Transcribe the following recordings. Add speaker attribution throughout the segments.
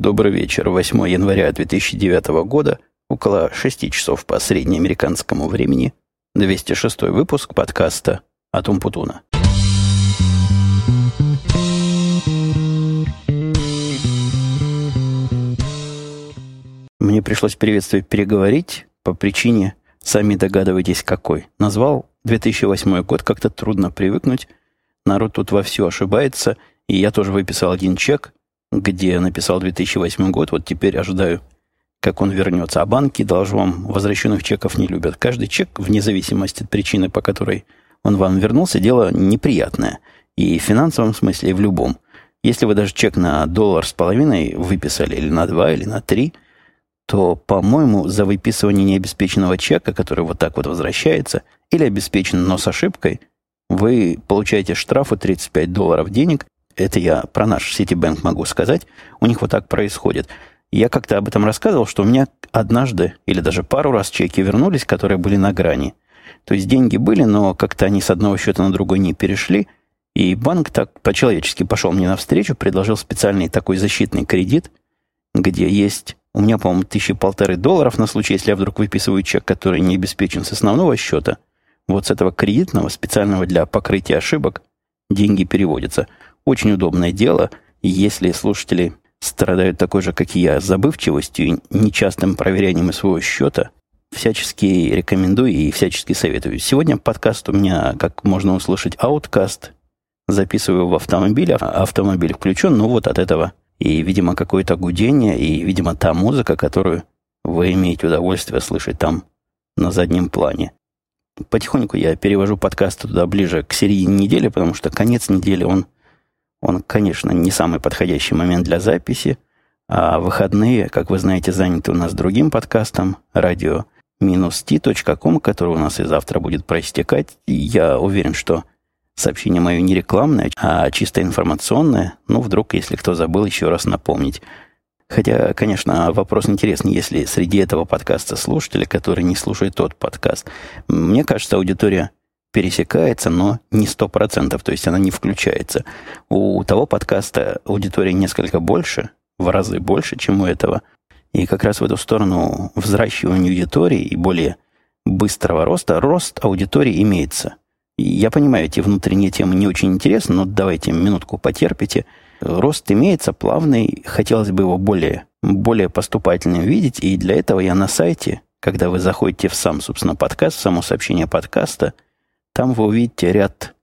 Speaker 1: Добрый вечер. 8 января 2009 года, около 6 часов по среднеамериканскому времени, 206 выпуск подкаста «Атум Путуна». Мне пришлось приветствие переговорить по причине, сами догадываетесь какой. Назвал 2008 год, как-то трудно привыкнуть. Народ тут во все ошибается, и я тоже выписал один чек – где написал 2008 год, вот теперь ожидаю, как он вернется. А банки должен возвращенных чеков не любят. Каждый чек, вне зависимости от причины, по которой он вам вернулся, дело неприятное. И в финансовом смысле, и в любом. Если вы даже чек на доллар с половиной выписали, или на два, или на три, то, по-моему, за выписывание необеспеченного чека, который вот так вот возвращается, или обеспечен, но с ошибкой, вы получаете штрафы 35 долларов денег, это я про наш Citibank могу сказать, у них вот так происходит. Я как-то об этом рассказывал, что у меня однажды или даже пару раз чеки вернулись, которые были на грани. То есть деньги были, но как-то они с одного счета на другой не перешли. И банк так по-человечески пошел мне навстречу, предложил специальный такой защитный кредит, где есть у меня, по-моему, тысячи полторы долларов на случай, если я вдруг выписываю чек, который не обеспечен с основного счета. Вот с этого кредитного, специального для покрытия ошибок, деньги переводятся – очень удобное дело, если слушатели страдают такой же, как и я, забывчивостью и нечастым проверянием своего счета, всячески рекомендую и всячески советую. Сегодня подкаст у меня, как можно услышать, ауткаст. Записываю в автомобиле, а автомобиль включен, ну вот от этого и, видимо, какое-то гудение, и, видимо, та музыка, которую вы имеете удовольствие слышать там на заднем плане. Потихоньку я перевожу подкаст туда ближе к середине недели, потому что конец недели, он он, конечно, не самый подходящий момент для записи, а выходные, как вы знаете, заняты у нас другим подкастом, радио минус t.com, который у нас и завтра будет проистекать. Я уверен, что сообщение мое не рекламное, а чисто информационное. Ну, вдруг, если кто забыл, еще раз напомнить. Хотя, конечно, вопрос интересный, если среди этого подкаста слушатели, которые не слушают тот подкаст. Мне кажется, аудитория пересекается, но не сто процентов, то есть она не включается. У того подкаста аудитория несколько больше, в разы больше, чем у этого. И как раз в эту сторону взращивания аудитории и более быстрого роста, рост аудитории имеется. Я понимаю, эти внутренние темы не очень интересны, но давайте минутку потерпите. Рост имеется плавный, хотелось бы его более, более поступательным видеть, и для этого я на сайте, когда вы заходите в сам, собственно, подкаст, в само сообщение подкаста – там вы увидите ряд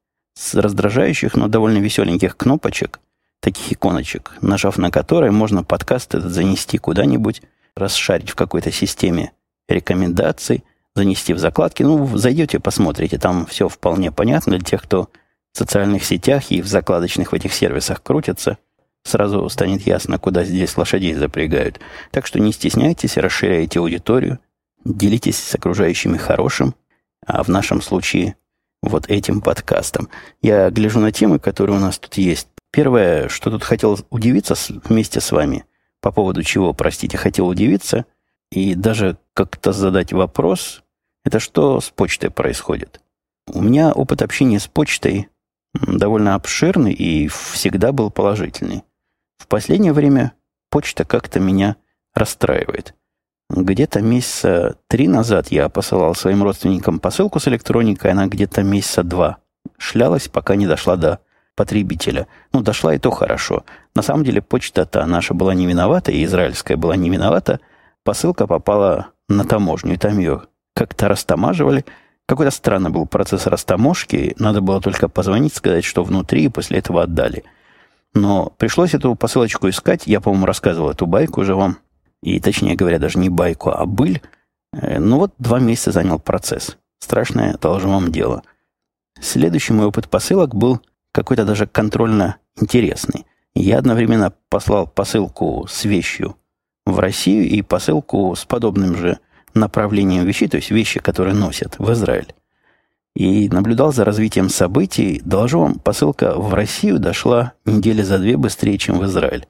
Speaker 1: раздражающих, но довольно веселеньких кнопочек, таких иконочек, нажав на которые можно подкаст этот занести куда-нибудь, расшарить в какой-то системе рекомендаций, занести в закладки. Ну, зайдете, посмотрите, там все вполне понятно для тех, кто в социальных сетях и в закладочных в этих сервисах крутится. Сразу станет ясно, куда здесь лошадей запрягают. Так что не стесняйтесь, расширяйте аудиторию, делитесь с окружающими хорошим, а в нашем случае – вот этим подкастом. Я гляжу на темы, которые у нас тут есть. Первое, что тут хотел удивиться вместе с вами, по поводу чего, простите, хотел удивиться, и даже как-то задать вопрос, это что с почтой происходит. У меня опыт общения с почтой довольно обширный и всегда был положительный. В последнее время почта как-то меня расстраивает. Где-то месяца три назад я посылал своим родственникам посылку с электроникой, она где-то месяца два шлялась, пока не дошла до потребителя. Ну, дошла и то хорошо. На самом деле почта-то наша была не виновата, и израильская была не виновата. Посылка попала на таможню, и там ее как-то растамаживали. Какой-то странный был процесс растаможки. Надо было только позвонить, сказать, что внутри, и после этого отдали. Но пришлось эту посылочку искать. Я, по-моему, рассказывал эту байку уже вам и, точнее говоря, даже не байку, а быль, э, ну вот два месяца занял процесс. Страшное, должен вам дело. Следующий мой опыт посылок был какой-то даже контрольно интересный. Я одновременно послал посылку с вещью в Россию и посылку с подобным же направлением вещей, то есть вещи, которые носят в Израиль. И наблюдал за развитием событий. Доложу вам, посылка в Россию дошла недели за две быстрее, чем в Израиль.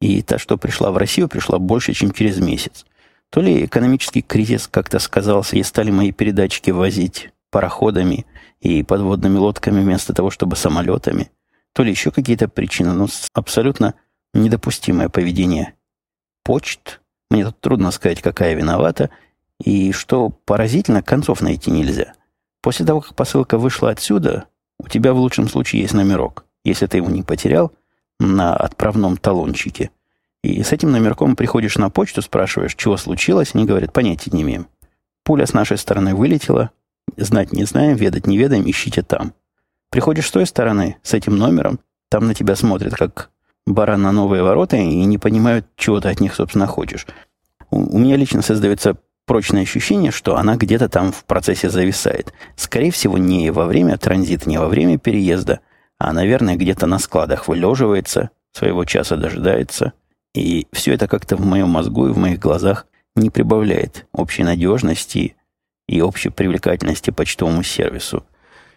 Speaker 1: И та, что пришла в Россию, пришла больше, чем через месяц. То ли экономический кризис как-то сказался, и стали мои передатчики возить пароходами и подводными лодками вместо того, чтобы самолетами, то ли еще какие-то причины, но абсолютно недопустимое поведение почт. Мне тут трудно сказать, какая виновата. И что поразительно, концов найти нельзя. После того, как посылка вышла отсюда, у тебя в лучшем случае есть номерок. Если ты его не потерял, на отправном талончике. И с этим номерком приходишь на почту, спрашиваешь, чего случилось, они говорят, понятия не имеем. Пуля с нашей стороны вылетела, знать не знаем, ведать не ведаем, ищите там. Приходишь с той стороны, с этим номером, там на тебя смотрят, как баран на новые ворота, и не понимают, чего ты от них, собственно, хочешь. У, у меня лично создается прочное ощущение, что она где-то там в процессе зависает. Скорее всего, не во время транзита, не во время переезда, а, наверное, где-то на складах вылеживается, своего часа дожидается. И все это как-то в моем мозгу и в моих глазах не прибавляет общей надежности и общей привлекательности почтовому сервису.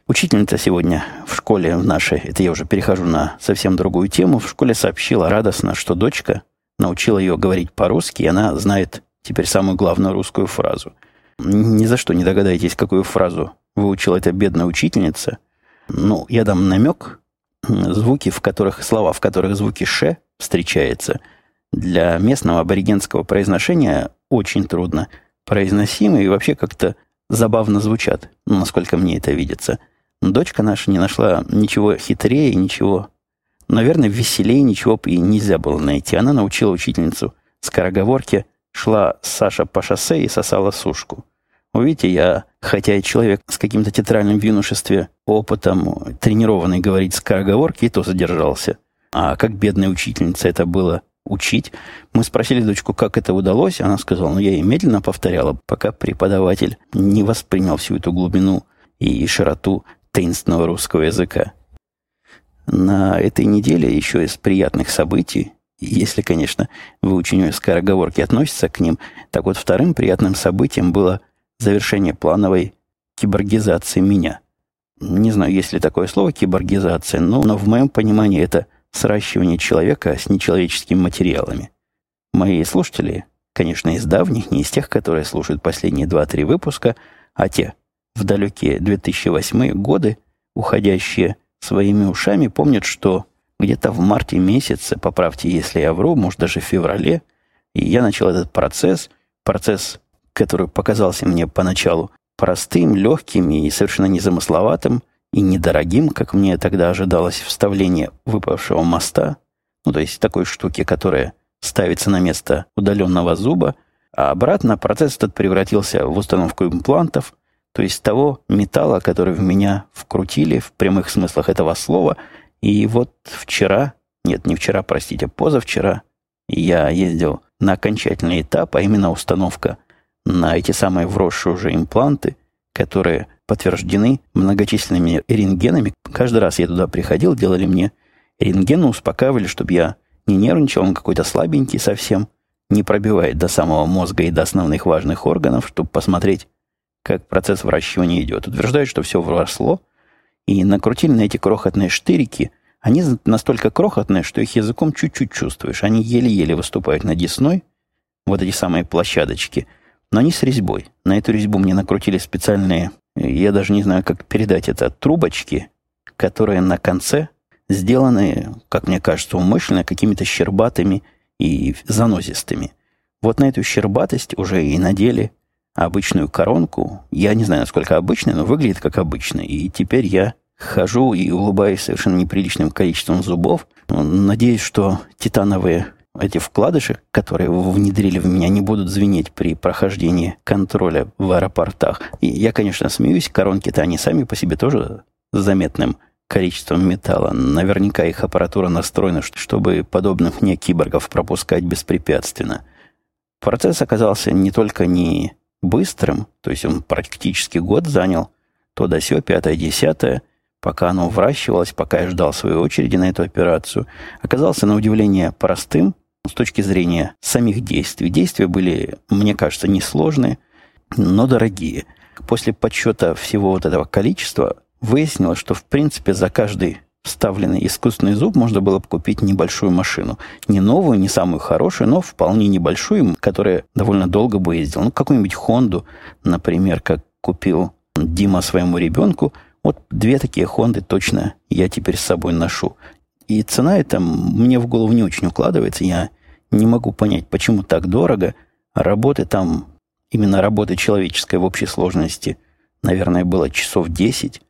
Speaker 1: Учительница сегодня в школе в нашей, это я уже перехожу на совсем другую тему, в школе сообщила радостно, что дочка научила ее говорить по-русски, и она знает теперь самую главную русскую фразу. Ни за что не догадаетесь, какую фразу выучила эта бедная учительница. Ну, я дам намек. Звуки, в которых, слова, в которых звуки «ш» встречается, для местного аборигенского произношения очень трудно произносимы и вообще как-то забавно звучат, ну, насколько мне это видится – Дочка наша не нашла ничего хитрее, ничего, наверное, веселее ничего и нельзя было найти. Она научила учительницу скороговорке, шла Саша по шоссе и сосала сушку. Увидите, я, хотя и человек с каким-то театральным в юношестве опытом, тренированный говорить скороговорки, и то задержался. А как бедная учительница это было учить. Мы спросили дочку, как это удалось. Она сказала, ну, я и медленно повторяла, пока преподаватель не воспринял всю эту глубину и широту таинственного русского языка. На этой неделе еще из приятных событий, если, конечно, выучению скороговорки относится к ним, так вот вторым приятным событием было завершение плановой киборгизации меня. Не знаю, есть ли такое слово киборгизация, но, но в моем понимании это сращивание человека с нечеловеческими материалами. Мои слушатели, конечно, из давних, не из тех, которые слушают последние 2-3 выпуска, а те, в далекие 2008 годы, уходящие своими ушами, помнят, что где-то в марте месяце, поправьте, если я вру, может, даже в феврале, я начал этот процесс, процесс, который показался мне поначалу простым, легким и совершенно незамысловатым, и недорогим, как мне тогда ожидалось, вставление выпавшего моста, ну, то есть такой штуки, которая ставится на место удаленного зуба, а обратно процесс этот превратился в установку имплантов, то есть того металла, который в меня вкрутили в прямых смыслах этого слова. И вот вчера, нет, не вчера, простите, позавчера, я ездил на окончательный этап, а именно установка на эти самые вросшие уже импланты, которые подтверждены многочисленными рентгенами. Каждый раз я туда приходил, делали мне рентгены, успокаивали, чтобы я не нервничал, он какой-то слабенький совсем, не пробивает до самого мозга и до основных важных органов, чтобы посмотреть, как процесс выращивания идет. Утверждают, что все вросло, и накрутили на эти крохотные штырики. Они настолько крохотные, что их языком чуть-чуть чувствуешь. Они еле-еле выступают на десной, вот эти самые площадочки, но они с резьбой. На эту резьбу мне накрутили специальные, я даже не знаю, как передать это, трубочки, которые на конце сделаны, как мне кажется, умышленно какими-то щербатыми и занозистыми. Вот на эту щербатость уже и надели обычную коронку. Я не знаю, насколько обычная, но выглядит как обычная. И теперь я хожу и улыбаюсь совершенно неприличным количеством зубов. Надеюсь, что титановые эти вкладыши, которые внедрили в меня, не будут звенеть при прохождении контроля в аэропортах. И я, конечно, смеюсь, коронки-то они сами по себе тоже заметным количеством металла. Наверняка их аппаратура настроена, чтобы подобных мне киборгов пропускать беспрепятственно. Процесс оказался не только не быстрым, то есть он практически год занял, то до сё, пятое, десятое, пока оно вращивалось, пока я ждал своей очереди на эту операцию, оказался на удивление простым с точки зрения самих действий. Действия были, мне кажется, несложные, но дорогие. После подсчета всего вот этого количества выяснилось, что в принципе за каждый вставленный искусственный зуб можно было бы купить небольшую машину. Не новую, не самую хорошую, но вполне небольшую, которая довольно долго бы ездила. Ну, какую-нибудь Хонду, например, как купил Дима своему ребенку. Вот две такие Хонды точно я теперь с собой ношу. И цена эта мне в голову не очень укладывается. Я Не могу понять, почему так дорого, работы там, именно работы человеческой в общей сложности, наверное, было часов 10,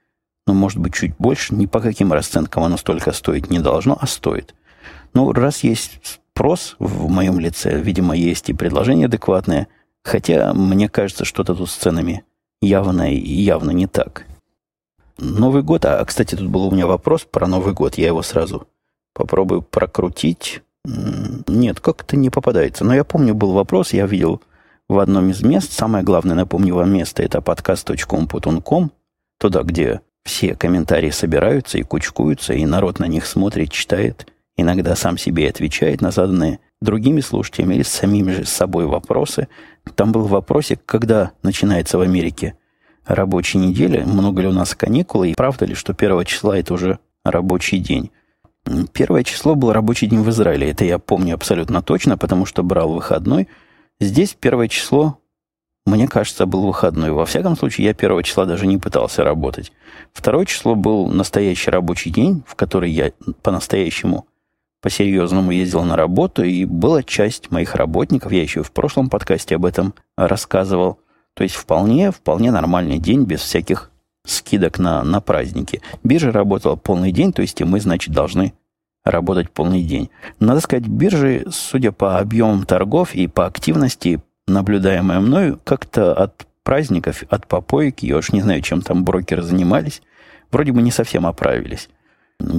Speaker 1: но, может быть, чуть больше. Ни по каким расценкам оно столько стоить не должно, а стоит. Ну, раз есть спрос в моем лице, видимо, есть и предложение адекватное, хотя мне кажется, что-то тут с ценами явно и явно не так. Новый год, а, кстати, тут был у меня вопрос про Новый год, я его сразу попробую прокрутить. Нет, как-то не попадается. Но я помню, был вопрос, я видел в одном из мест, самое главное, напомню вам место, это подкаст.com.com, туда, где все комментарии собираются и кучкуются, и народ на них смотрит, читает, иногда сам себе отвечает на заданные другими слушателями или самими же собой вопросы. Там был вопросик, когда начинается в Америке рабочей неделя, много ли у нас каникулы, и правда ли, что первого числа это уже рабочий день. Первое число был рабочий день в Израиле. Это я помню абсолютно точно, потому что брал выходной. Здесь первое число, мне кажется, был выходной. Во всяком случае, я первого числа даже не пытался работать. Второе число был настоящий рабочий день, в который я по-настоящему, по-серьезному ездил на работу, и была часть моих работников, я еще в прошлом подкасте об этом рассказывал. То есть вполне, вполне нормальный день, без всяких скидок на, на праздники. Биржа работала полный день, то есть и мы, значит, должны работать полный день. Надо сказать, биржи, судя по объемам торгов и по активности, наблюдаемой мною, как-то от праздников, от попоек, я уж не знаю, чем там брокеры занимались, вроде бы не совсем оправились.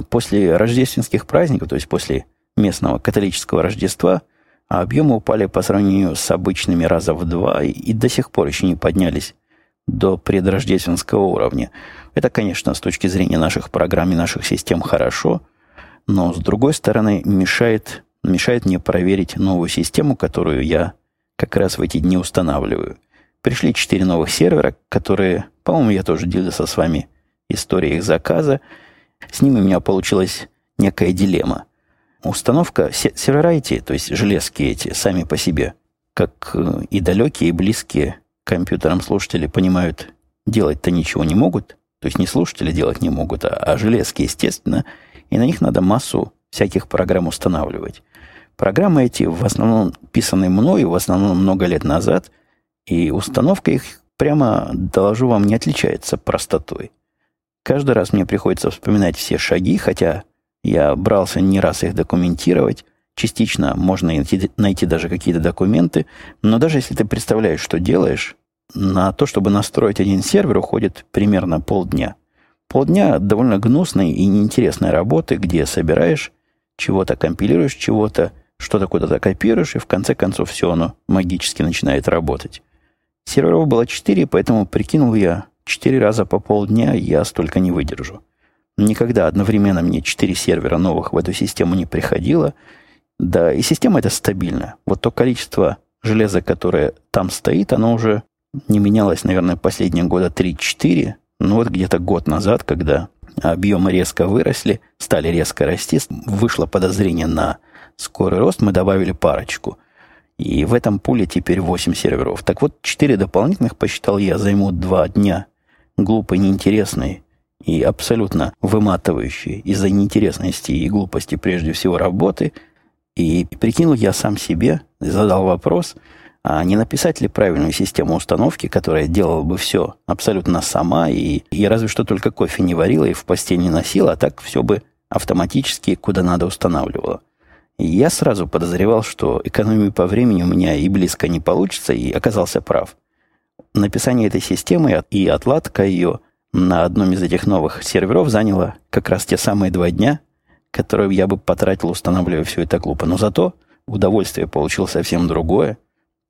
Speaker 1: После рождественских праздников, то есть после местного католического Рождества, объемы упали по сравнению с обычными раза в два и, и до сих пор еще не поднялись до предрождественского уровня. Это, конечно, с точки зрения наших программ и наших систем хорошо, но, с другой стороны, мешает, мешает мне проверить новую систему, которую я как раз в эти дни устанавливаю. Пришли четыре новых сервера, которые, по-моему, я тоже делился с вами историей их заказа. С ними у меня получилась некая дилемма. Установка сервера эти, то есть железки эти, сами по себе, как э, и далекие, и близкие компьютерам слушатели понимают, делать-то ничего не могут, то есть не слушатели делать не могут, а, а железки, естественно, и на них надо массу всяких программ устанавливать. Программы эти в основном писаны мною, в основном много лет назад, и установка их, прямо доложу вам, не отличается простотой. Каждый раз мне приходится вспоминать все шаги, хотя я брался не раз их документировать, Частично можно найти, найти даже какие-то документы, но даже если ты представляешь, что делаешь, на то, чтобы настроить один сервер, уходит примерно полдня. Полдня довольно гнусной и неинтересной работы, где собираешь чего-то, компилируешь чего-то, что-то куда-то копируешь, и в конце концов все оно магически начинает работать. Серверов было 4, поэтому прикинул я, 4 раза по полдня я столько не выдержу. Никогда одновременно мне 4 сервера новых в эту систему не приходило – да, и система эта стабильна. Вот то количество железа, которое там стоит, оно уже не менялось, наверное, последние года 3-4. Ну вот где-то год назад, когда объемы резко выросли, стали резко расти, вышло подозрение на скорый рост, мы добавили парочку. И в этом пуле теперь 8 серверов. Так вот, 4 дополнительных, посчитал я, займут 2 дня глупой, неинтересной и абсолютно выматывающей из-за неинтересности и глупости прежде всего работы – и прикинул я сам себе, задал вопрос, а не написать ли правильную систему установки, которая делала бы все абсолютно сама, и, и разве что только кофе не варила и в постель не носила, а так все бы автоматически куда надо устанавливала. И я сразу подозревал, что экономии по времени у меня и близко не получится, и оказался прав. Написание этой системы и отладка ее на одном из этих новых серверов заняло как раз те самые два дня, которую я бы потратил, устанавливая все это глупо. Но зато удовольствие получил совсем другое.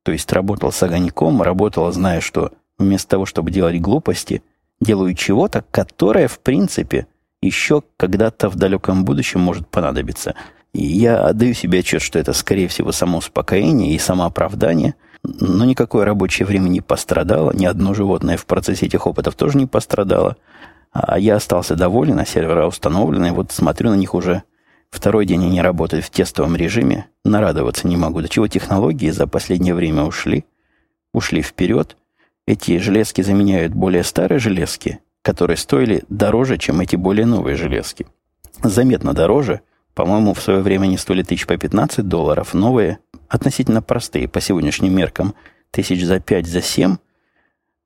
Speaker 1: То есть работал с огоньком, работал, зная, что вместо того, чтобы делать глупости, делаю чего-то, которое, в принципе, еще когда-то в далеком будущем может понадобиться. И я отдаю себе отчет, что это, скорее всего, само успокоение и самооправдание, но никакое рабочее время не пострадало, ни одно животное в процессе этих опытов тоже не пострадало – а я остался доволен, а сервера установлены. Вот смотрю на них уже второй день они работают в тестовом режиме. Нарадоваться не могу. До чего технологии за последнее время ушли. Ушли вперед. Эти железки заменяют более старые железки, которые стоили дороже, чем эти более новые железки. Заметно дороже. По-моему, в свое время они стоили тысяч по 15 долларов. Новые, относительно простые по сегодняшним меркам, тысяч за 5, за 7.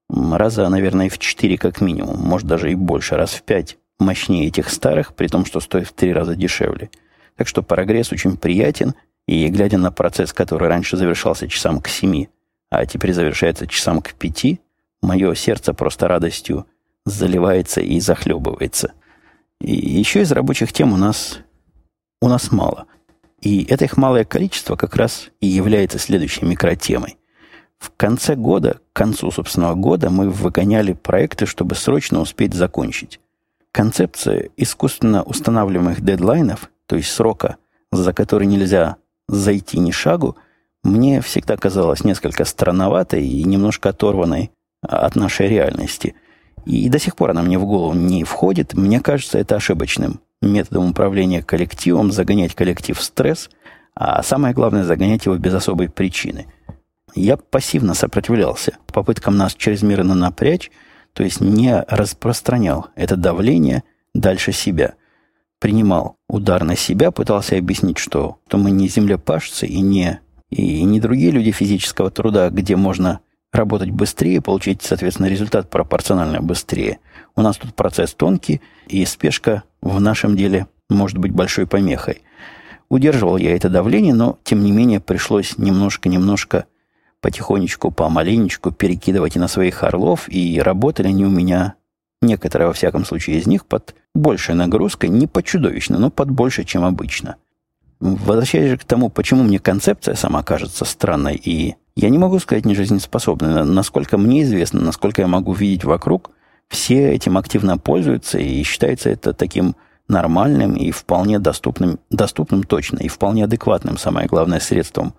Speaker 1: Раза, наверное, в 4 как минимум. Может, даже и больше. Раз в 5 мощнее этих старых, при том, что стоит в 3 раза дешевле. Так что прогресс очень приятен. И глядя на процесс, который раньше завершался часам к 7, а теперь завершается часам к 5, мое сердце просто радостью заливается и захлебывается. И еще из рабочих тем у нас у нас мало. И это их малое количество как раз и является следующей микротемой. В конце года, к концу собственного года, мы выгоняли проекты, чтобы срочно успеть закончить. Концепция искусственно устанавливаемых дедлайнов, то есть срока, за который нельзя зайти ни шагу, мне всегда казалась несколько странноватой и немножко оторванной от нашей реальности. И до сих пор она мне в голову не входит. Мне кажется, это ошибочным методом управления коллективом, загонять коллектив в стресс, а самое главное, загонять его без особой причины. Я пассивно сопротивлялся попыткам нас чрезмерно напрячь, то есть не распространял это давление дальше себя. Принимал удар на себя, пытался объяснить, что, что мы не землепашцы и не, и не другие люди физического труда, где можно работать быстрее, получить, соответственно, результат пропорционально быстрее. У нас тут процесс тонкий, и спешка в нашем деле может быть большой помехой. Удерживал я это давление, но, тем не менее, пришлось немножко-немножко потихонечку, помаленечку перекидывать и на своих орлов, и работали они у меня, некоторые, во всяком случае, из них, под большей нагрузкой, не под чудовищно, но под больше, чем обычно. Возвращаясь же к тому, почему мне концепция сама кажется странной, и я не могу сказать нежизнеспособной, насколько мне известно, насколько я могу видеть вокруг, все этим активно пользуются, и считается это таким нормальным и вполне доступным, доступным точно, и вполне адекватным, самое главное, средством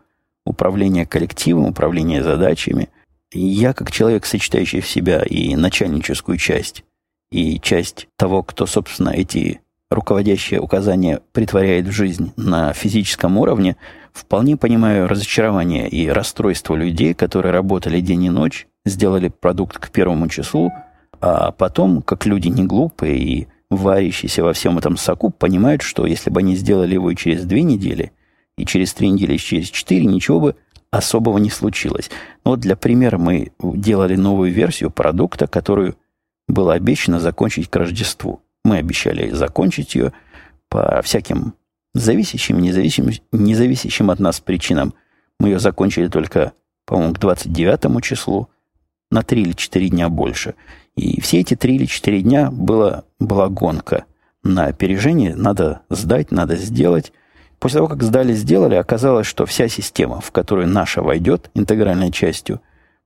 Speaker 1: управления коллективом, управления задачами. Я, как человек, сочетающий в себя и начальническую часть, и часть того, кто, собственно, эти руководящие указания притворяет в жизнь на физическом уровне, вполне понимаю разочарование и расстройство людей, которые работали день и ночь, сделали продукт к первому числу – а потом, как люди не глупые и варящиеся во всем этом соку, понимают, что если бы они сделали его через две недели, и через три недели, и через четыре, ничего бы особого не случилось. Но вот для примера мы делали новую версию продукта, которую было обещано закончить к Рождеству. Мы обещали закончить ее по всяким зависящим, независимым, независящим от нас причинам. Мы ее закончили только, по-моему, к 29 числу, на 3 или 4 дня больше. И все эти три или четыре дня была, была гонка на опережение. Надо сдать, надо сделать. После того, как сдали, сделали, оказалось, что вся система, в которую наша войдет интегральной частью,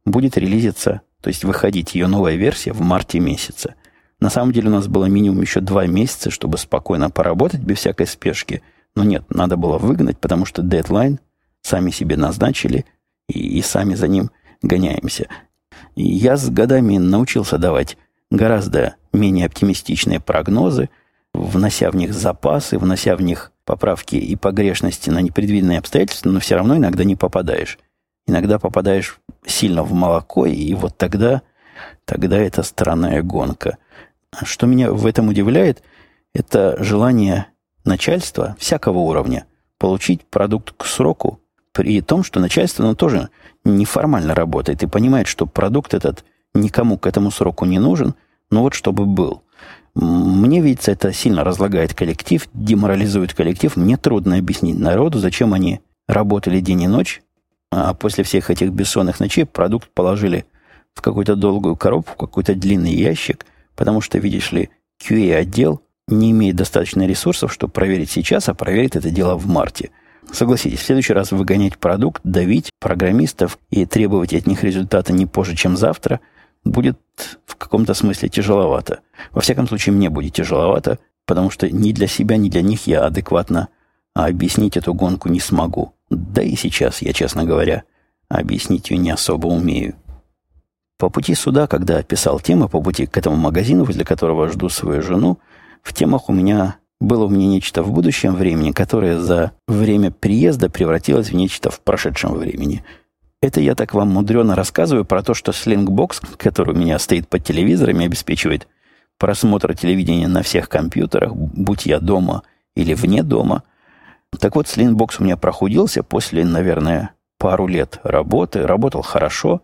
Speaker 1: будет релизиться, то есть выходить ее новая версия в марте месяце. На самом деле у нас было минимум еще два месяца, чтобы спокойно поработать без всякой спешки. Но нет, надо было выгнать, потому что дедлайн сами себе назначили и, и сами за ним гоняемся. И я с годами научился давать гораздо менее оптимистичные прогнозы, внося в них запасы, внося в них поправки и погрешности на непредвиденные обстоятельства, но все равно иногда не попадаешь. Иногда попадаешь сильно в молоко, и вот тогда, тогда это странная гонка. Что меня в этом удивляет, это желание начальства всякого уровня получить продукт к сроку, при том, что начальство, оно тоже неформально работает и понимает, что продукт этот никому к этому сроку не нужен, но вот чтобы был. Мне видится, это сильно разлагает коллектив, деморализует коллектив. Мне трудно объяснить народу, зачем они работали день и ночь, а после всех этих бессонных ночей продукт положили в какую-то долгую коробку, в какой-то длинный ящик, потому что, видишь ли, QA-отдел не имеет достаточно ресурсов, чтобы проверить сейчас, а проверит это дело в марте – Согласитесь, в следующий раз выгонять продукт, давить программистов и требовать от них результата не позже, чем завтра, будет в каком-то смысле тяжеловато. Во всяком случае, мне будет тяжеловато, потому что ни для себя, ни для них я адекватно объяснить эту гонку не смогу. Да и сейчас я, честно говоря, объяснить ее не особо умею. По пути сюда, когда писал темы, по пути к этому магазину, возле которого жду свою жену, в темах у меня было у меня нечто в будущем времени, которое за время приезда превратилось в нечто в прошедшем времени. Это я так вам мудрено рассказываю про то, что слингбокс, который у меня стоит под телевизорами, обеспечивает просмотр телевидения на всех компьютерах, будь я дома или вне дома. Так вот, Slingbox у меня прохудился после, наверное, пару лет работы. Работал хорошо.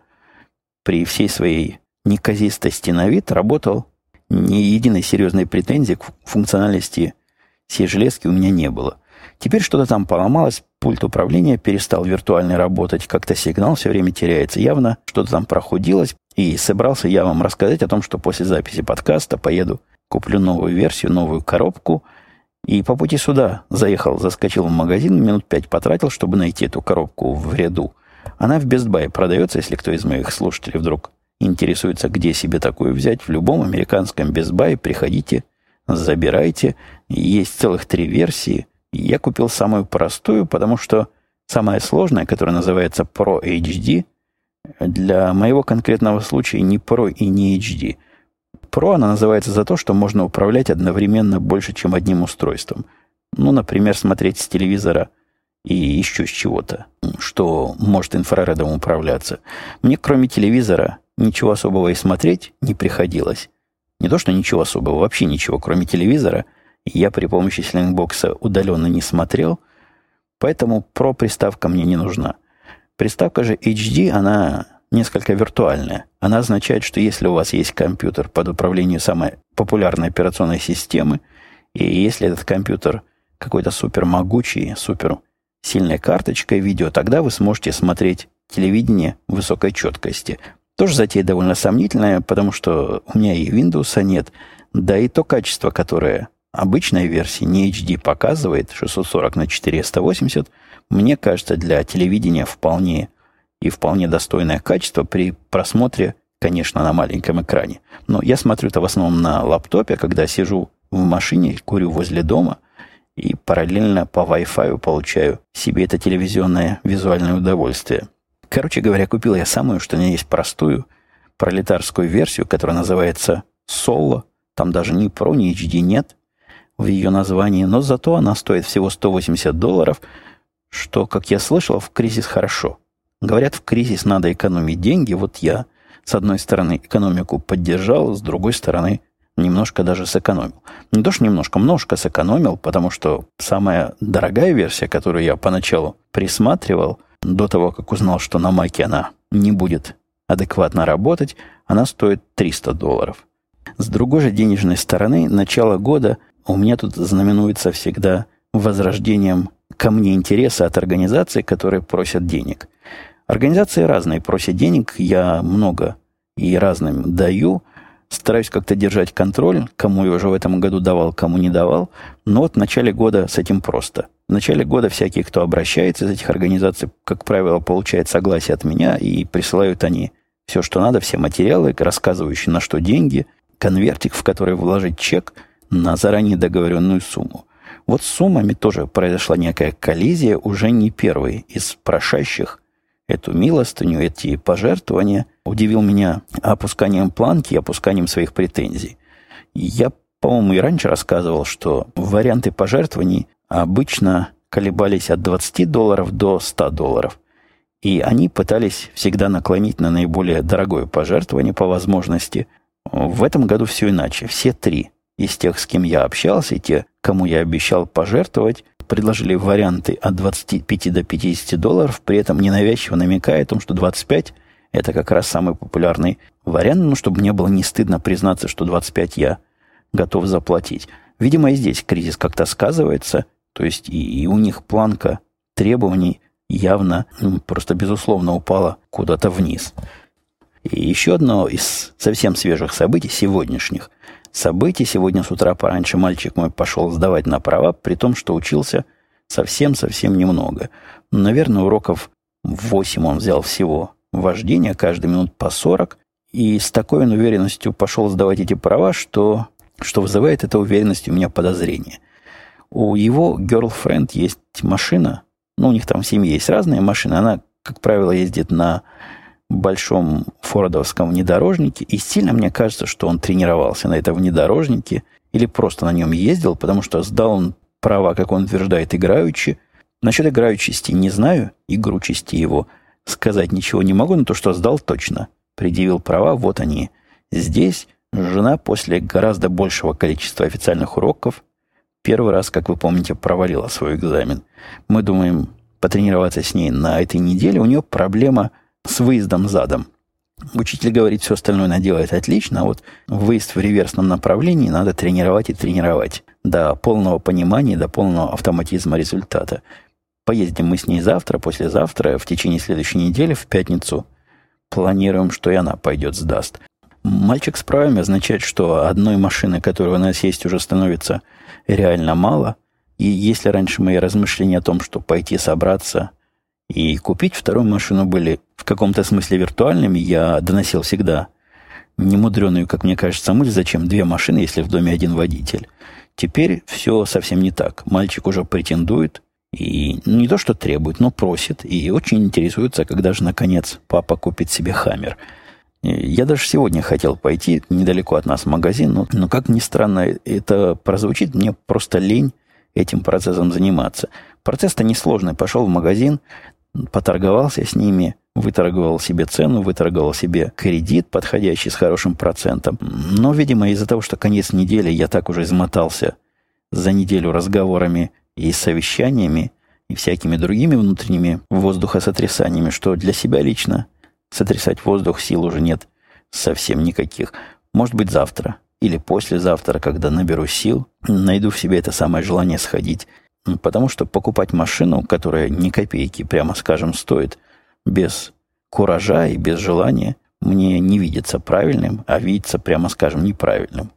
Speaker 1: При всей своей неказистости на вид работал. Ни единой серьезной претензии к функциональности всей железки у меня не было. Теперь что-то там поломалось, пульт управления перестал виртуально работать, как-то сигнал все время теряется. Явно что-то там прохудилось. И собрался я вам рассказать о том, что после записи подкаста поеду, куплю новую версию, новую коробку. И по пути сюда заехал, заскочил в магазин, минут пять потратил, чтобы найти эту коробку в ряду. Она в Best Buy продается, если кто из моих слушателей вдруг интересуется, где себе такую взять. В любом американском Best Buy приходите, забирайте. Есть целых три версии. Я купил самую простую, потому что самая сложная, которая называется Pro HD – для моего конкретного случая не Pro и не HD. Pro она называется за то, что можно управлять одновременно больше, чем одним устройством. Ну, например, смотреть с телевизора и еще с чего-то, что может инфраредом управляться. Мне, кроме телевизора, ничего особого и смотреть не приходилось. Не то, что ничего особого, вообще ничего, кроме телевизора, я при помощи слингбокса удаленно не смотрел, поэтому Pro приставка мне не нужна – Приставка же HD, она несколько виртуальная. Она означает, что если у вас есть компьютер под управлением самой популярной операционной системы, и если этот компьютер какой-то супер могучий, супер сильной карточкой видео, тогда вы сможете смотреть телевидение высокой четкости. Тоже затея довольно сомнительная, потому что у меня и Windows нет, да и то качество, которое обычной версии не HD показывает, 640 на 480, мне кажется, для телевидения вполне и вполне достойное качество при просмотре, конечно, на маленьком экране. Но я смотрю это в основном на лаптопе, когда сижу в машине, курю возле дома и параллельно по Wi-Fi получаю себе это телевизионное визуальное удовольствие. Короче говоря, купил я самую, что у меня есть простую пролетарскую версию, которая называется Solo. Там даже ни Pro, ни HD нет в ее названии, но зато она стоит всего 180 долларов – что, как я слышал, в кризис хорошо. Говорят, в кризис надо экономить деньги. Вот я, с одной стороны, экономику поддержал, с другой стороны, немножко даже сэкономил. Не то, что немножко, множко сэкономил, потому что самая дорогая версия, которую я поначалу присматривал, до того, как узнал, что на Маке она не будет адекватно работать, она стоит 300 долларов. С другой же денежной стороны, начало года у меня тут знаменуется всегда возрождением ко мне интереса от организаций, которые просят денег. Организации разные просят денег, я много и разным даю, стараюсь как-то держать контроль, кому я уже в этом году давал, кому не давал. Но вот в начале года с этим просто. В начале года всякие, кто обращается из этих организаций, как правило, получает согласие от меня, и присылают они все, что надо, все материалы, рассказывающие, на что деньги, конвертик, в который вложить чек на заранее договоренную сумму. Вот с суммами тоже произошла некая коллизия, уже не первый из прошащих эту милостыню, эти пожертвования, удивил меня опусканием планки и опусканием своих претензий. Я, по-моему, и раньше рассказывал, что варианты пожертвований обычно колебались от 20 долларов до 100 долларов. И они пытались всегда наклонить на наиболее дорогое пожертвование по возможности. В этом году все иначе. Все три из тех, с кем я общался, и те, кому я обещал пожертвовать, предложили варианты от 25 до 50 долларов, при этом ненавязчиво намекая о том, что 25 – это как раз самый популярный вариант, ну, чтобы мне было не стыдно признаться, что 25 я готов заплатить. Видимо, и здесь кризис как-то сказывается, то есть и, и у них планка требований явно, ну, просто безусловно упала куда-то вниз. И еще одно из совсем свежих событий, сегодняшних, событий. Сегодня с утра пораньше мальчик мой пошел сдавать на права, при том, что учился совсем-совсем немного. Наверное, уроков 8 он взял всего вождения, каждый минут по 40. И с такой он уверенностью пошел сдавать эти права, что, что вызывает эта уверенность у меня подозрение. У его girlfriend есть машина, ну, у них там в семье есть разные машины, она, как правило, ездит на большом фордовском внедорожнике, и сильно мне кажется, что он тренировался на этом внедорожнике или просто на нем ездил, потому что сдал он права, как он утверждает, играючи. Насчет играючести не знаю, игручести его сказать ничего не могу, но то, что сдал, точно. Предъявил права, вот они. Здесь жена после гораздо большего количества официальных уроков первый раз, как вы помните, провалила свой экзамен. Мы думаем потренироваться с ней на этой неделе. У нее проблема с выездом задом. Учитель говорит, все остальное она делает отлично, а вот выезд в реверсном направлении надо тренировать и тренировать до полного понимания, до полного автоматизма результата. Поездим мы с ней завтра, послезавтра, в течение следующей недели, в пятницу. Планируем, что и она пойдет сдаст. Мальчик с правами означает, что одной машины, которая у нас есть, уже становится реально мало. И если раньше мои размышления о том, что пойти собраться и купить вторую машину были в каком-то смысле виртуальными, я доносил всегда немудреную, как мне кажется, мысль, зачем две машины, если в доме один водитель. Теперь все совсем не так. Мальчик уже претендует и не то что требует, но просит и очень интересуется, когда же наконец папа купит себе хаммер – я даже сегодня хотел пойти недалеко от нас в магазин, но, но как ни странно это прозвучит, мне просто лень этим процессом заниматься. Процесс-то несложный. Пошел в магазин, поторговался с ними, выторговал себе цену, выторговал себе кредит, подходящий с хорошим процентом. Но, видимо, из-за того, что конец недели я так уже измотался за неделю разговорами и совещаниями, и всякими другими внутренними воздухосотрясаниями, что для себя лично Сотрясать воздух сил уже нет совсем никаких. Может быть, завтра или послезавтра, когда наберу сил, найду в себе это самое желание сходить. Потому что покупать машину, которая ни копейки, прямо скажем, стоит, без куража и без желания, мне не видится правильным, а видится, прямо скажем, неправильным.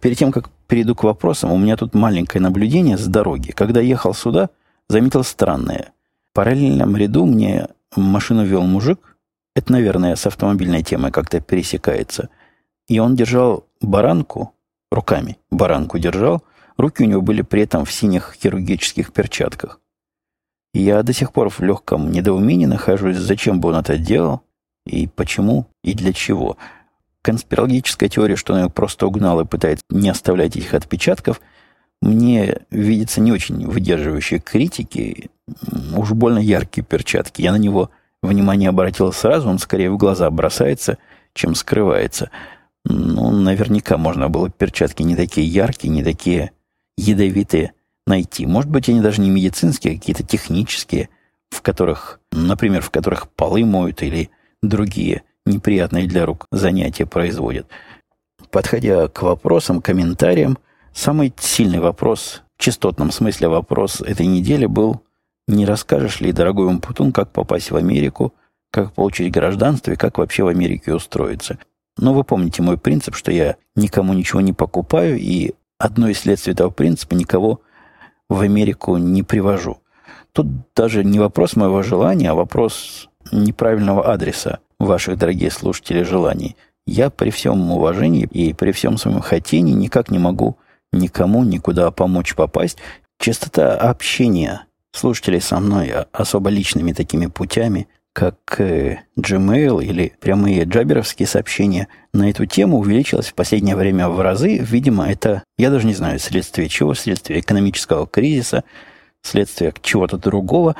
Speaker 1: Перед тем, как перейду к вопросам, у меня тут маленькое наблюдение с дороги. Когда ехал сюда, заметил странное. В параллельном ряду мне машину вел мужик, это, наверное, с автомобильной темой как-то пересекается. И он держал баранку руками, баранку держал, руки у него были при этом в синих хирургических перчатках. Я до сих пор в легком недоумении нахожусь, зачем бы он это делал, и почему, и для чего. Конспирологическая теория, что он его просто угнал и пытается не оставлять этих отпечатков, мне видится не очень выдерживающей критики, уж больно яркие перчатки. Я на него внимание обратил сразу, он скорее в глаза бросается, чем скрывается. Ну, наверняка можно было перчатки не такие яркие, не такие ядовитые найти. Может быть, они даже не медицинские, а какие-то технические, в которых, например, в которых полы моют или другие неприятные для рук занятия производят. Подходя к вопросам, комментариям, самый сильный вопрос, в частотном смысле вопрос этой недели был не расскажешь ли, дорогой Умпутун, как попасть в Америку, как получить гражданство и как вообще в Америке устроиться? Но вы помните мой принцип, что я никому ничего не покупаю, и одно из следствий этого принципа никого в Америку не привожу. Тут даже не вопрос моего желания, а вопрос неправильного адреса ваших, дорогие слушатели, желаний. Я при всем уважении и при всем своем хотении никак не могу никому никуда помочь попасть. Частота общения слушателей со мной особо личными такими путями, как э, Gmail или прямые джаберовские сообщения на эту тему увеличилась в последнее время в разы. Видимо, это, я даже не знаю, следствие чего, следствие экономического кризиса, следствие чего-то другого.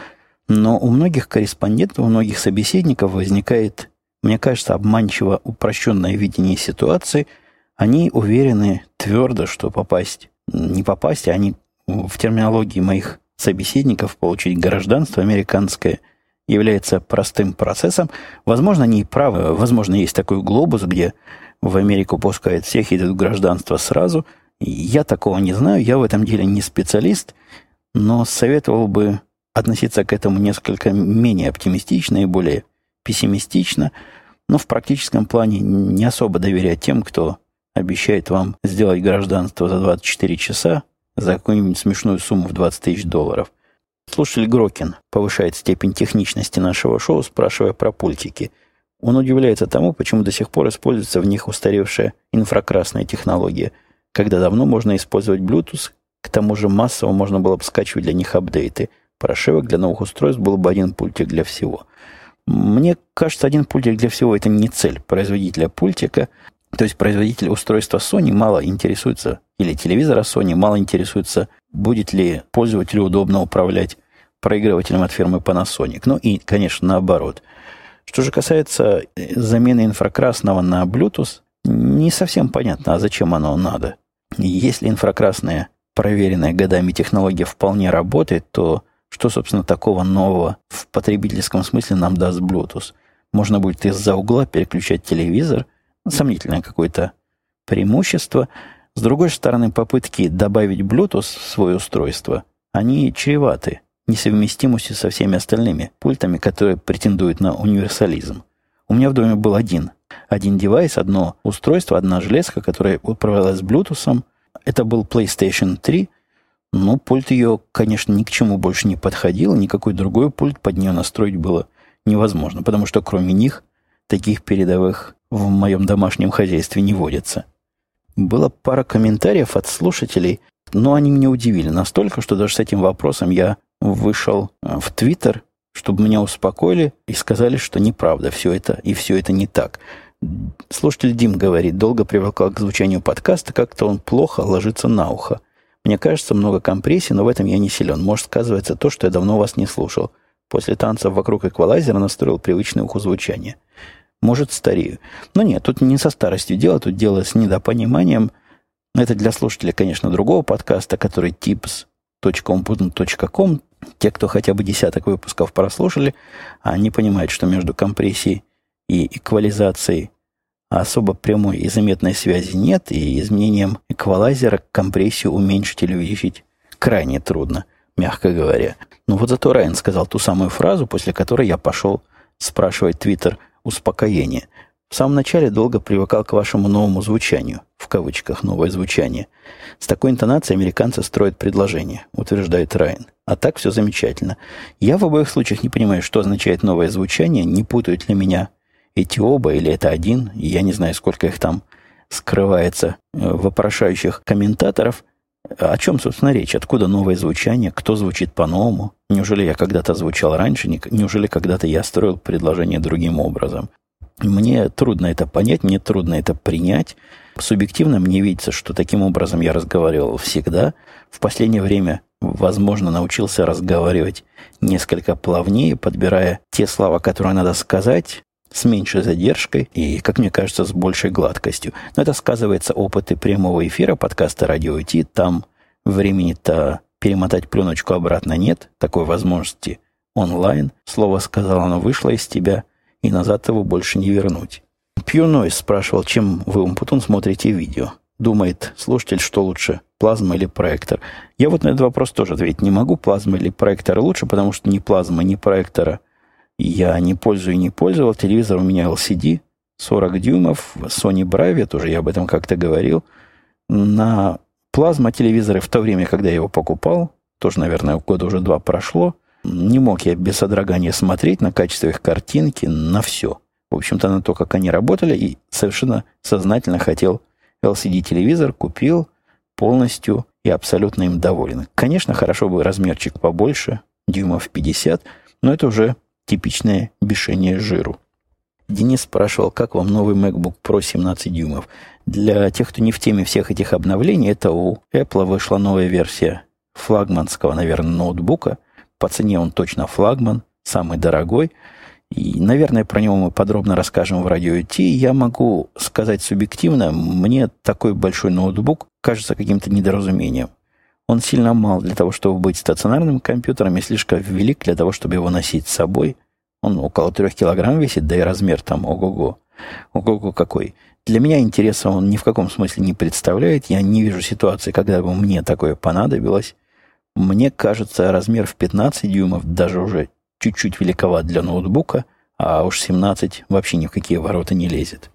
Speaker 1: Но у многих корреспондентов, у многих собеседников возникает, мне кажется, обманчиво упрощенное видение ситуации. Они уверены твердо, что попасть, не попасть, а они в терминологии моих собеседников получить гражданство американское является простым процессом. Возможно, они и правы. Возможно, есть такой глобус, где в Америку пускают всех, идут гражданство сразу. Я такого не знаю, я в этом деле не специалист, но советовал бы относиться к этому несколько менее оптимистично и более пессимистично, но в практическом плане не особо доверять тем, кто обещает вам сделать гражданство за 24 часа, за какую-нибудь смешную сумму в 20 тысяч долларов. Слушатель Грокин повышает степень техничности нашего шоу, спрашивая про пультики. Он удивляется тому, почему до сих пор используется в них устаревшая инфракрасная технология, когда давно можно использовать Bluetooth, к тому же массово можно было бы скачивать для них апдейты. Прошивок для новых устройств был бы один пультик для всего. Мне кажется, один пультик для всего – это не цель производителя пультика. То есть производитель устройства Sony мало интересуется, или телевизора Sony мало интересуется, будет ли пользователю удобно управлять проигрывателем от фирмы Panasonic. Ну и, конечно, наоборот. Что же касается э, замены инфракрасного на Bluetooth, не совсем понятно, а зачем оно надо. Если инфракрасное проверенная годами технология вполне работает, то что, собственно, такого нового в потребительском смысле нам даст Bluetooth? Можно будет из-за угла переключать телевизор. Сомнительное какое-то преимущество. С другой стороны, попытки добавить Bluetooth в свое устройство, они чреваты несовместимостью со всеми остальными пультами, которые претендуют на универсализм. У меня в доме был один. Один девайс, одно устройство, одна железка, которая управлялась Bluetooth. Это был PlayStation 3. Но пульт ее, конечно, ни к чему больше не подходил. Никакой другой пульт под нее настроить было невозможно, потому что кроме них таких передовых в моем домашнем хозяйстве не водится. Было пара комментариев от слушателей, но они меня удивили настолько, что даже с этим вопросом я вышел э, в Твиттер, чтобы меня успокоили и сказали, что неправда все это, и все это не так. Слушатель Дим говорит, долго привыкал к звучанию подкаста, как-то он плохо ложится на ухо. Мне кажется, много компрессии, но в этом я не силен. Может, сказывается то, что я давно вас не слушал. После танцев вокруг эквалайзера настроил привычное ухо звучания. Может, старею. Но нет, тут не со старостью дело, тут дело с недопониманием. Это для слушателя, конечно, другого подкаста, который tips.umputun.com. Те, кто хотя бы десяток выпусков прослушали, они понимают, что между компрессией и эквализацией особо прямой и заметной связи нет, и изменением эквалайзера компрессию уменьшить или увеличить крайне трудно, мягко говоря. Но вот зато Райан сказал ту самую фразу, после которой я пошел спрашивать Твиттер успокоение. В самом начале долго привыкал к вашему новому звучанию, в кавычках новое звучание. С такой интонацией американцы строят предложение, утверждает Райан. А так все замечательно. Я в обоих случаях не понимаю, что означает новое звучание, не путают ли меня эти оба или это один, я не знаю, сколько их там скрывается э, вопрошающих комментаторов. О чем, собственно, речь? Откуда новое звучание? Кто звучит по-новому? Неужели я когда-то звучал раньше? Неужели когда-то я строил предложение другим образом? Мне трудно это понять, мне трудно это принять. Субъективно мне видится, что таким образом я разговаривал всегда. В последнее время, возможно, научился разговаривать несколько плавнее, подбирая те слова, которые надо сказать, с меньшей задержкой и, как мне кажется, с большей гладкостью. Но это сказывается опыты прямого эфира подкаста «Радио Ти». Там времени-то перемотать пленочку обратно нет, такой возможности онлайн. Слово сказал, оно вышло из тебя, и назад его больше не вернуть. Пью Нойс спрашивал, чем вы, Умпутун, смотрите видео. Думает слушатель, что лучше, плазма или проектор. Я вот на этот вопрос тоже ответить не могу, плазма или проектор лучше, потому что ни плазма, ни проектора я не пользую и не пользовал. Телевизор у меня LCD, 40 дюймов, Sony Bravia, тоже я об этом как-то говорил. На плазма телевизоры в то время, когда я его покупал, тоже, наверное, года уже два прошло, не мог я без содрогания смотреть на качество их картинки, на все. В общем-то, на то, как они работали, и совершенно сознательно хотел LCD-телевизор, купил полностью и абсолютно им доволен. Конечно, хорошо бы размерчик побольше, дюймов 50, но это уже типичное бешение жиру. Денис спрашивал, как вам новый MacBook Pro 17 дюймов. Для тех, кто не в теме всех этих обновлений, это у Apple вышла новая версия флагманского, наверное, ноутбука – по цене он точно флагман, самый дорогой. И, наверное, про него мы подробно расскажем в радио Ти. Я могу сказать субъективно, мне такой большой ноутбук кажется каким-то недоразумением. Он сильно мал для того, чтобы быть стационарным компьютером, и слишком велик для того, чтобы его носить с собой. Он около трех килограмм весит, да и размер там ого-го. Ого-го какой. Для меня интереса он ни в каком смысле не представляет. Я не вижу ситуации, когда бы мне такое понадобилось. Мне кажется, размер в 15 дюймов даже уже чуть-чуть великоват для ноутбука, а уж 17 вообще ни в какие ворота не лезет.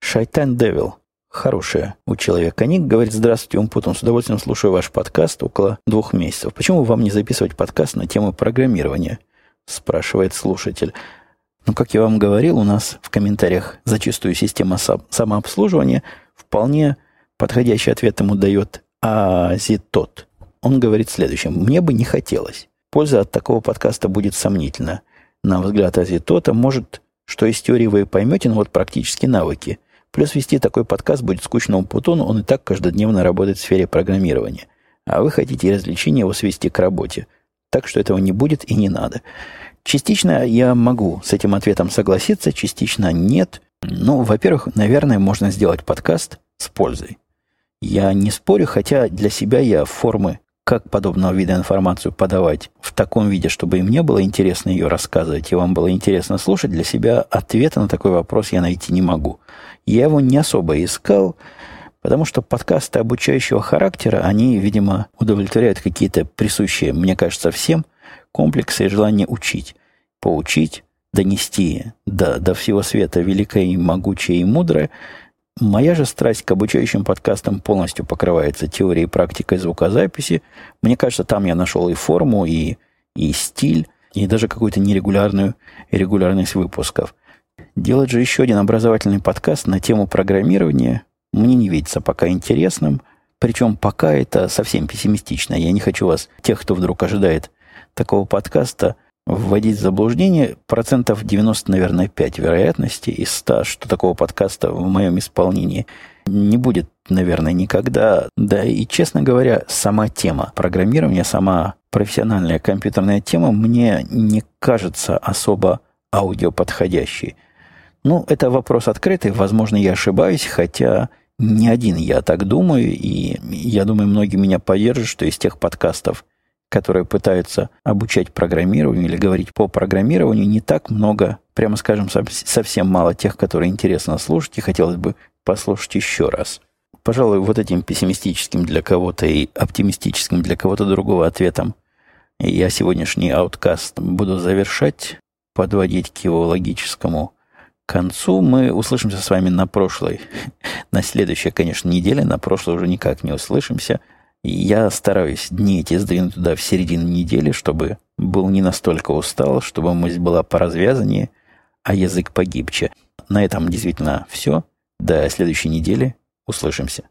Speaker 1: Шайтан Девил. Хорошая у человека ник. Говорит, здравствуйте, Умпутун. С удовольствием слушаю ваш подкаст около двух месяцев. Почему вам не записывать подкаст на тему программирования? Спрашивает слушатель. Ну, как я вам говорил, у нас в комментариях зачастую система самообслуживания вполне подходящий ответ ему дает Азитот он говорит следующее. Мне бы не хотелось. Польза от такого подкаста будет сомнительна. На взгляд Азитота, может, что из теории вы поймете, но вот практически навыки. Плюс вести такой подкаст будет скучному путону, он и так каждодневно работает в сфере программирования. А вы хотите развлечения его свести к работе. Так что этого не будет и не надо. Частично я могу с этим ответом согласиться, частично нет. Ну, во-первых, наверное, можно сделать подкаст с пользой. Я не спорю, хотя для себя я формы, как подобного вида информацию подавать в таком виде, чтобы им не было интересно ее рассказывать, и вам было интересно слушать, для себя ответа на такой вопрос я найти не могу. Я его не особо искал, потому что подкасты обучающего характера, они, видимо, удовлетворяют какие-то присущие, мне кажется, всем комплексы и желание учить. Поучить, донести до, до всего света великое и могучее и мудрое. Моя же страсть к обучающим подкастам полностью покрывается теорией и практикой звукозаписи. Мне кажется, там я нашел и форму, и, и стиль, и даже какую-то нерегулярную регулярность выпусков. Делать же еще один образовательный подкаст на тему программирования мне не видится пока интересным. Причем пока это совсем пессимистично. Я не хочу вас, тех, кто вдруг ожидает такого подкаста, вводить в заблуждение процентов 90, наверное, 5 вероятности из 100, что такого подкаста в моем исполнении не будет, наверное, никогда. Да и, честно говоря, сама тема программирования, сама профессиональная компьютерная тема мне не кажется особо аудиоподходящей. Ну, это вопрос открытый. Возможно, я ошибаюсь, хотя не один я так думаю, и я думаю, многие меня поддержат, что из тех подкастов, которые пытаются обучать программированию или говорить по программированию, не так много, прямо скажем, совсем мало тех, которые интересно слушать, и хотелось бы послушать еще раз. Пожалуй, вот этим пессимистическим для кого-то и оптимистическим для кого-то другого ответом я сегодняшний ауткаст буду завершать, подводить к его логическому концу. Мы услышимся с вами на прошлой, на следующей, конечно, неделе, на прошлой уже никак не услышимся – я стараюсь дни эти сдвинуть туда в середину недели, чтобы был не настолько устал, чтобы мысль была поразвязаннее, а язык погибче. На этом действительно все. До следующей недели. Услышимся.